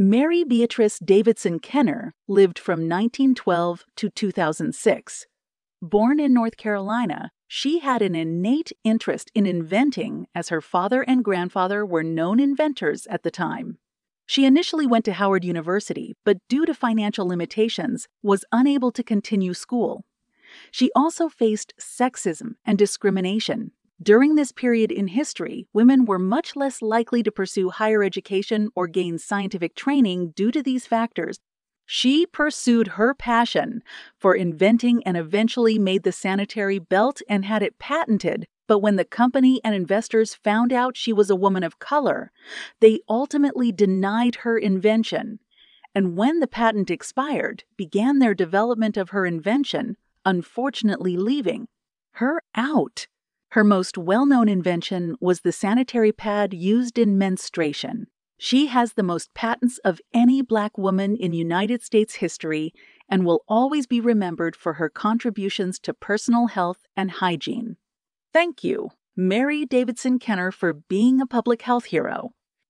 Mary Beatrice Davidson Kenner lived from 1912 to 2006. Born in North Carolina, she had an innate interest in inventing as her father and grandfather were known inventors at the time. She initially went to Howard University, but due to financial limitations, was unable to continue school. She also faced sexism and discrimination. During this period in history, women were much less likely to pursue higher education or gain scientific training due to these factors. She pursued her passion for inventing and eventually made the sanitary belt and had it patented. But when the company and investors found out she was a woman of color, they ultimately denied her invention. And when the patent expired, began their development of her invention, unfortunately leaving her out. Her most well known invention was the sanitary pad used in menstruation. She has the most patents of any black woman in United States history and will always be remembered for her contributions to personal health and hygiene. Thank you, Mary Davidson Kenner, for being a public health hero.